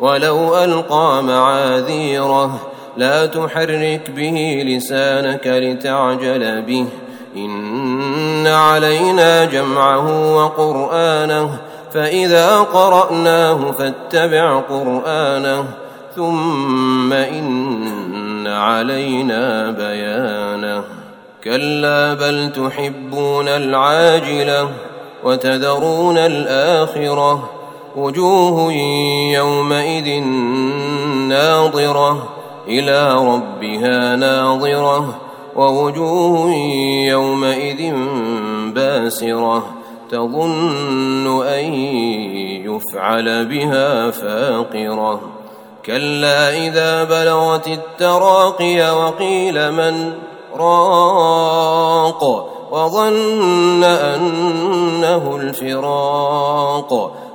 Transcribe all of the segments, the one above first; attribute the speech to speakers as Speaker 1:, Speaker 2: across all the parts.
Speaker 1: ولو ألقى معاذيره لا تحرك به لسانك لتعجل به. إن علينا جمعه وقرآنه فإذا قرأناه فاتبع قرآنه. ثم إن علينا بيانه. كلا بل تحبون العاجلة وتذرون الآخرة. وجوه يومئذ ناظرة إلى ربها ناظرة ووجوه يومئذ باسرة تظن أن يفعل بها فاقرة كلا إذا بلغت التراقي وقيل من راق وظن أنه الفراق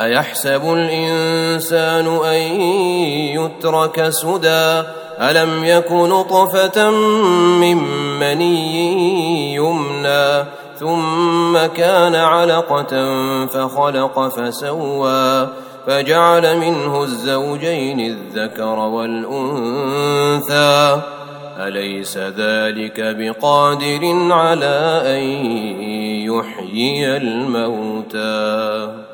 Speaker 1: أيحسب الإنسان أن يترك سدى؟ ألم يك نطفة من مني يمنى؟ ثم كان علقة فخلق فسوى فجعل منه الزوجين الذكر والأنثى. أليس ذلك بقادر على أن يحيي الموتى؟